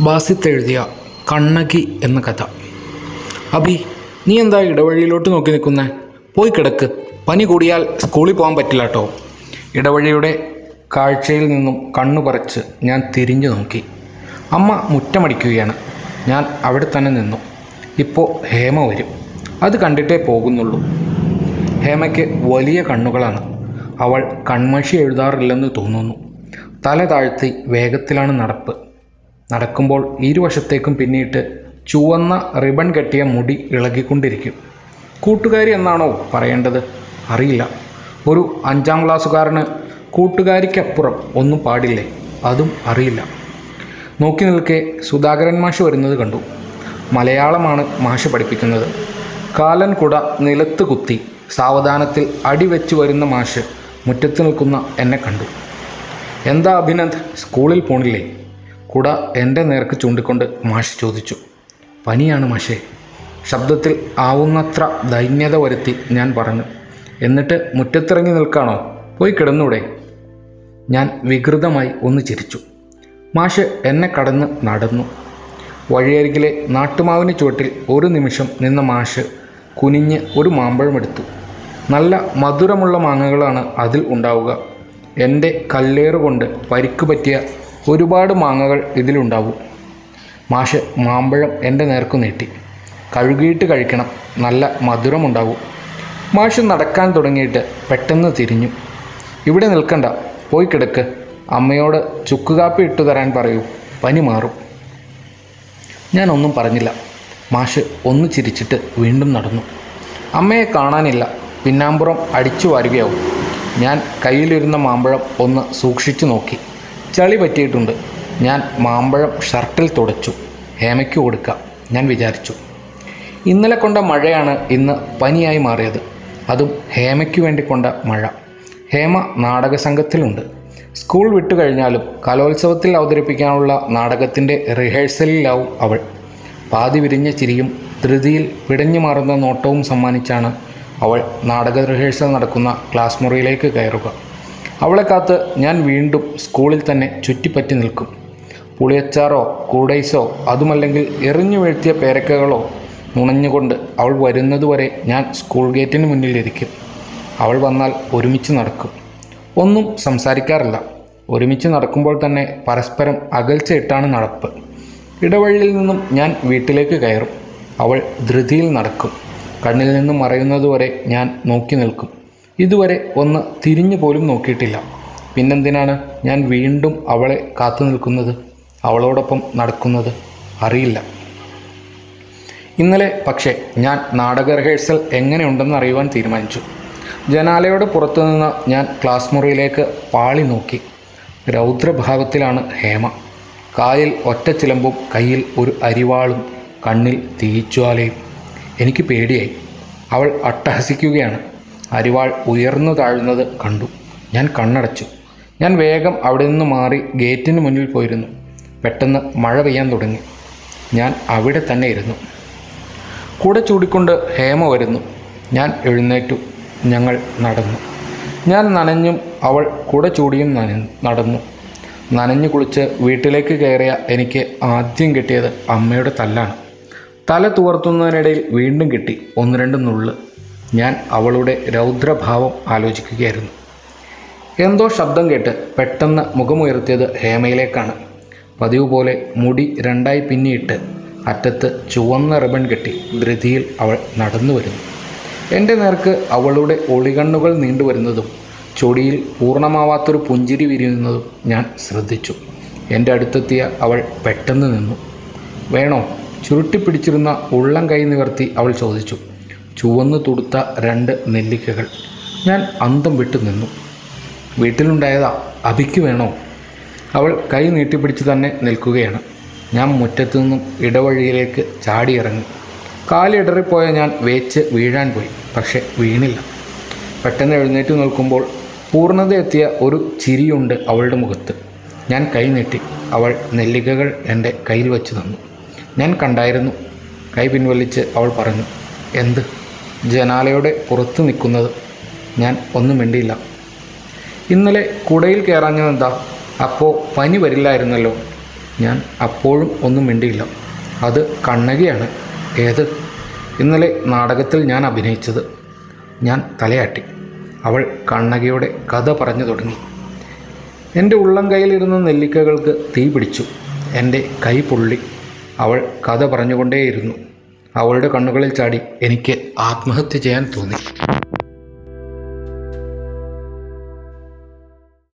ബാസിത്ത് എഴുതിയ കണ്ണകി എന്ന കഥ. അബി നീ എന്താ ഇടവഴിയിലോട്ട് നോക്കി നിൽക്കുന്നേ? പോയി കിടക്ക്. പനി കൂടിയാൽ സ്കൂളിൽ പോകാൻ പറ്റില്ല കേട്ടോ ഇടവഴിയുടെ കാഴ്ചയിൽ നിന്നും കണ്ണു പറച്ച് ഞാൻ തിരിഞ്ഞു നോക്കി. അമ്മ മുറ്റമടിക്കുകയാണ്. ഞാൻ അവിടെ തന്നെ നിന്നു. ഇപ്പോൾ ഹേമ വരും. അത് കണ്ടിട്ടേ പോകുന്നുള്ളൂ. ഹേമയ്ക്ക് വലിയ കണ്ണുകളാണ്. അവൾ കൺമഷി എഴുതാറില്ലെന്ന് തോന്നുന്നു. തല താഴ്ത്തി വേഗത്തിലാണ് നടപ്പ്. നടക്കുമ്പോൾ ഇരുവശത്തേക്കും പിന്നിട്ട് ചുവന്ന റിബൺ കെട്ടിയ മുടി ഇളകിക്കൊണ്ടിരിക്കും. കൂട്ടുകാരി എന്നാണോ പറയേണ്ടത്? അറിയില്ല. ഒരു അഞ്ചാം ക്ലാസ്സുകാരന് കൂട്ടുകാരിക്കപ്പുറം ഒന്നും പാടില്ലേ? അതും അറിയില്ല. നോക്കി നിൽക്കെ സുധാകരൻ മാഷ് വരുന്നത് കണ്ടു. മലയാളമാണ് മാഷ് പഠിപ്പിക്കുന്നത്. കാലൻ കുട നിലത്ത് കുത്തി സാവധാനത്തിൽ അടിവെച്ച് വരുന്ന മാഷ് മുറ്റത്ത് നിൽക്കുന്ന എന്നെ കണ്ടു. എന്താ അഭിനന്ദ്? സ്കൂളിൽ പോണില്ലേ? കുട എന്റെ നേർക്ക് ചൂണ്ടിക്കൊണ്ട് മാഷ് ചോദിച്ചു. പനിയാണ് മാഷേ. ശബ്ദത്തിൽ ആവുന്നത്ര ദൈന്യത വരുത്തി ഞാൻ പറഞ്ഞു. എന്നിട്ട് മുറ്റത്തിറങ്ങി നിൽക്കാണോ? പോയി കിടന്നൂടെ. ഞാൻ വികൃതമായി ഒന്ന് ചിരിച്ചു. മാഷ് എന്നെ കടന്ന് നടന്നു. വഴിയരികിലെ നാട്ടുമാവിന് ചുവട്ടിൽ ഒരു നിമിഷം നിന്ന മാഷ് കുനിഞ്ഞ് ഒരു മാമ്പഴമെടുത്തു നല്ല മധുരമുള്ള മാങ്ങകളാണ് അതിൽ ഉണ്ടാവുക. എന്റെ കല്ലേറ് കൊണ്ട് പരിക്ക് പറ്റിയ ഒരുപാട് മാങ്ങകൾ ഇതിലുണ്ടാവും. മാഷ് മാമ്പഴം എന്റെ നേർക്കു നീട്ടി. കഴുകിയിട്ട് കഴിക്കണം. നല്ല മധുരമുണ്ടാവും. മാഷ് നടക്കാൻ തുടങ്ങിയിട്ട് പെട്ടെന്ന് തിരിഞ്ഞു. ഇവിടെ നിൽക്കണ്ട. പോയി കിടക്ക്. അമ്മയോട് ചുക്കുകാപ്പി ഇട്ടു തരാൻ പറയൂ. പനി മാറും. ഞാനൊന്നും പറഞ്ഞില്ല. മാഷ് ഒന്ന് ചിരിച്ചിട്ട് വീണ്ടും നടന്നു. അമ്മയെ കാണാനില്ല. പിന്നാമ്പുറം അടിച്ചു വാരുകയാവും. ഞാൻ കയ്യിലിരുന്ന മാമ്പഴം ഒന്ന് സൂക്ഷിച്ചു നോക്കി. ചളി പറ്റിയിട്ടുണ്ട്. ഞാൻ മാമ്പഴം ഷർട്ടിൽ തുടച്ചു. ഹേമയ്ക്ക് കൊടുക്കാം. ഞാൻ വിചാരിച്ചു. ഇന്നലെ കൊണ്ട മഴയാണ് ഇന്ന് പനിയായി മാറിയത്. അതും ഹേമയ്ക്ക് വേണ്ടി കൊണ്ട മഴ. ഹേമ നാടക സംഘത്തിലുണ്ട് സ്കൂൾ വിട്ടു കഴിഞ്ഞാലും കലോത്സവത്തിൽ അവതരിപ്പിക്കാനുള്ള നാടകത്തിന്റെ റിഹേഴ്സലിലാവും അവൾ. പാതി വിരിഞ്ഞ ചിരിയും ധൃതിയിൽ പിടഞ്ഞു മാറുന്ന നോട്ടവും സമ്മാനിച്ചാണ് അവൾ നാടക റിഹേഴ്സൽ നടക്കുന്ന ക്ലാസ് മുറിയിലേക്ക് കയറുക. അവളെ കാത്ത് ഞാൻ വീണ്ടും സ്കൂളിൽ തന്നെ ചുറ്റിപ്പറ്റി നിൽക്കും. പുളിയച്ചാറോ കൂടൈസോ അതുമല്ലെങ്കിൽ എറിഞ്ഞു വീഴ്ത്തിയ പേരക്കകളോ നുണഞ്ഞുകൊണ്ട് അവൾ വരുന്നതുവരെ ഞാൻ സ്കൂൾ ഗേറ്റിന് മുന്നിലിരിക്കും. അവൾ വന്നാൽ ഒരുമിച്ച് നടക്കും. ഒന്നും സംസാരിക്കാറില്ല. ഒരുമിച്ച് നടക്കുമ്പോൾ തന്നെ പരസ്പരം അകൽച്ചയിട്ടാണ് നടപ്പ്. ഇടവഴിയിൽ നിന്നും ഞാൻ വീട്ടിലേക്ക് കയറും. അവൾ ധൃതിയിൽ നടക്കും. കണ്ണിൽ നിന്നും മറയുന്നതുവരെ ഞാൻ നോക്കി നിൽക്കും. ഇതുവരെ ഒന്ന് തിരിഞ്ഞു പോലും നോക്കിയിട്ടില്ല. പിന്നെന്തിനാണ് ഞാൻ വീണ്ടും അവളെ കാത്തു നിൽക്കുന്നത്? അവളോടൊപ്പം നടക്കുന്നത് അറിയില്ല. ഇന്നലെ പക്ഷേ ഞാൻ നാടക റിഹേഴ്സൽ എങ്ങനെയുണ്ടെന്ന് അറിയുവാൻ തീരുമാനിച്ചു. ജനാലയോട് പുറത്തുനിന്ന് ഞാൻ ക്ലാസ് മുറിയിലേക്ക് പാളി നോക്കി. രൗദ്രഭാവത്തിലാണ് ഹേമ. കാലിൽ ഒറ്റച്ചിലമ്പും കയ്യിൽ ഒരു അരിവാളും കണ്ണിൽ തീച്ചുവാലയും എനിക്ക് പേടിയായി. അവൾ അട്ടഹസിക്കുകയാണ്. അരിവാൾ ഉയർന്നു താഴ്ന്നത് കണ്ടു. ഞാൻ കണ്ണടച്ചു. ഞാൻ വേഗം അവിടെ നിന്ന് മാറി ഗേറ്റിന് മുന്നിൽ പോയിരുന്നു. പെട്ടെന്ന് മഴ പെയ്യാൻ തുടങ്ങി. ഞാൻ അവിടെ തന്നെ ഇരുന്നു. കൂടെ ചൂടിക്കൊണ്ട് ഹേമ വരുന്നു. ഞാൻ എഴുന്നേറ്റു. ഞങ്ങൾ നടന്നു. ഞാൻ നനഞ്ഞും അവൾ കൂടെ ചൂടിയും നന നടന്നു. നനഞ്ഞു കുളിച്ച് വീട്ടിലേക്ക് കയറിയ എനിക്ക് ആദ്യം കിട്ടിയത് അമ്മയുടെ തല്ലാണ്. തല തുവർത്തുന്നതിനിടയിൽ വീണ്ടും കിട്ടി. ഒന്ന് രണ്ട് നുള്ള്. ഞാൻ അവളുടെ രൗദ്രഭാവം ആലോചിക്കുകയായിരുന്നു. എന്തോ ശബ്ദം കേട്ട് പെട്ടെന്ന് മുഖമുയർത്തിയത് ഹേമയിലേക്കാണ്. പതിവ് പോലെ മുടി രണ്ടായി പിന്നിയിട്ട് അറ്റത്ത് ചുവന്ന റിബൺ കെട്ടി ധൃതിയിൽ അവൾ നടന്നു വരുന്നു. എന്റെ നേർക്ക് അവളുടെ ഒളികണ്ണുകൾ നീണ്ടുവരുന്നതും ചൊടിയിൽ പൂർണമാവാത്തൊരു പുഞ്ചിരി വിരിയുന്നതും ഞാൻ ശ്രദ്ധിച്ചു. എന്റെ അടുത്തെത്തിയ അവൾ പെട്ടെന്ന് നിന്നു. വേണോ? ചുരുട്ടിപ്പിടിച്ചിരുന്ന ഉള്ളം കൈ നിവർത്തി അവൾ ചോദിച്ചു. ചുവന്നു തുടുത്ത രണ്ട് നെല്ലിക്കകൾ. ഞാൻ അന്തം വിട്ടു നിന്നു. വീട്ടിലുണ്ടായതാ അഭിക്ക് വേണോ? അവൾ കൈ നീട്ടിപ്പിടിച്ച് തന്നെ നിൽക്കുകയാണ്. ഞാൻ മുറ്റത്തു നിന്നും ഇടവഴിയിലേക്ക് ചാടിയിറങ്ങി. കാലിടറിപ്പോയ ഞാൻ വേച്ച് വീഴാൻ പോയി പക്ഷെ വീണില്ല. പെട്ടെന്ന് എഴുന്നേറ്റ് നിൽക്കുമ്പോൾ പൂർണതയെത്തിയ ഒരു ചിരിയുണ്ട് അവളുടെ മുഖത്ത്. ഞാൻ കൈ നീട്ടി അവൾ നെല്ലിക്കകൾ എന്റെ കയ്യിൽ വെച്ച് തന്നു. ഞാൻ കണ്ടായിരുന്നു. കൈ പിൻവലിച്ച് അവൾ പറഞ്ഞു എന്ത്? ജനാലയുടെ പുറത്ത് നിൽക്കുന്നത് ഞാൻ ഒന്നും മിണ്ടിയില്ല. ഇന്നലെ കുടയിൽ കയറാഞ്ഞതെന്താ? അപ്പോൾ പനി വരില്ലായിരുന്നല്ലോ. ഞാൻ അപ്പോഴും ഒന്നും മിണ്ടിയില്ല. അത് കണ്ണകിയാണ്. ഏത്? ഇന്നലെ നാടകത്തിൽ ഞാൻ അഭിനയിച്ചത്. ഞാൻ തലയാട്ടി. അവൾ കണ്ണകിയുടെ കഥ പറഞ്ഞു തുടങ്ങി. എന്റെ ഉള്ളം കയ്യിലിരുന്ന നെല്ലിക്കകൾക്ക് തീ പിടിച്ചു എന്റെ കൈ പൊള്ളി. അവൾ കഥ പറഞ്ഞുകൊണ്ടേയിരുന്നു. അവളുടെ കണ്ണുകളിൽ ചാടി എനിക്ക് ആത്മഹത്യ ചെയ്യാൻ തോന്നി.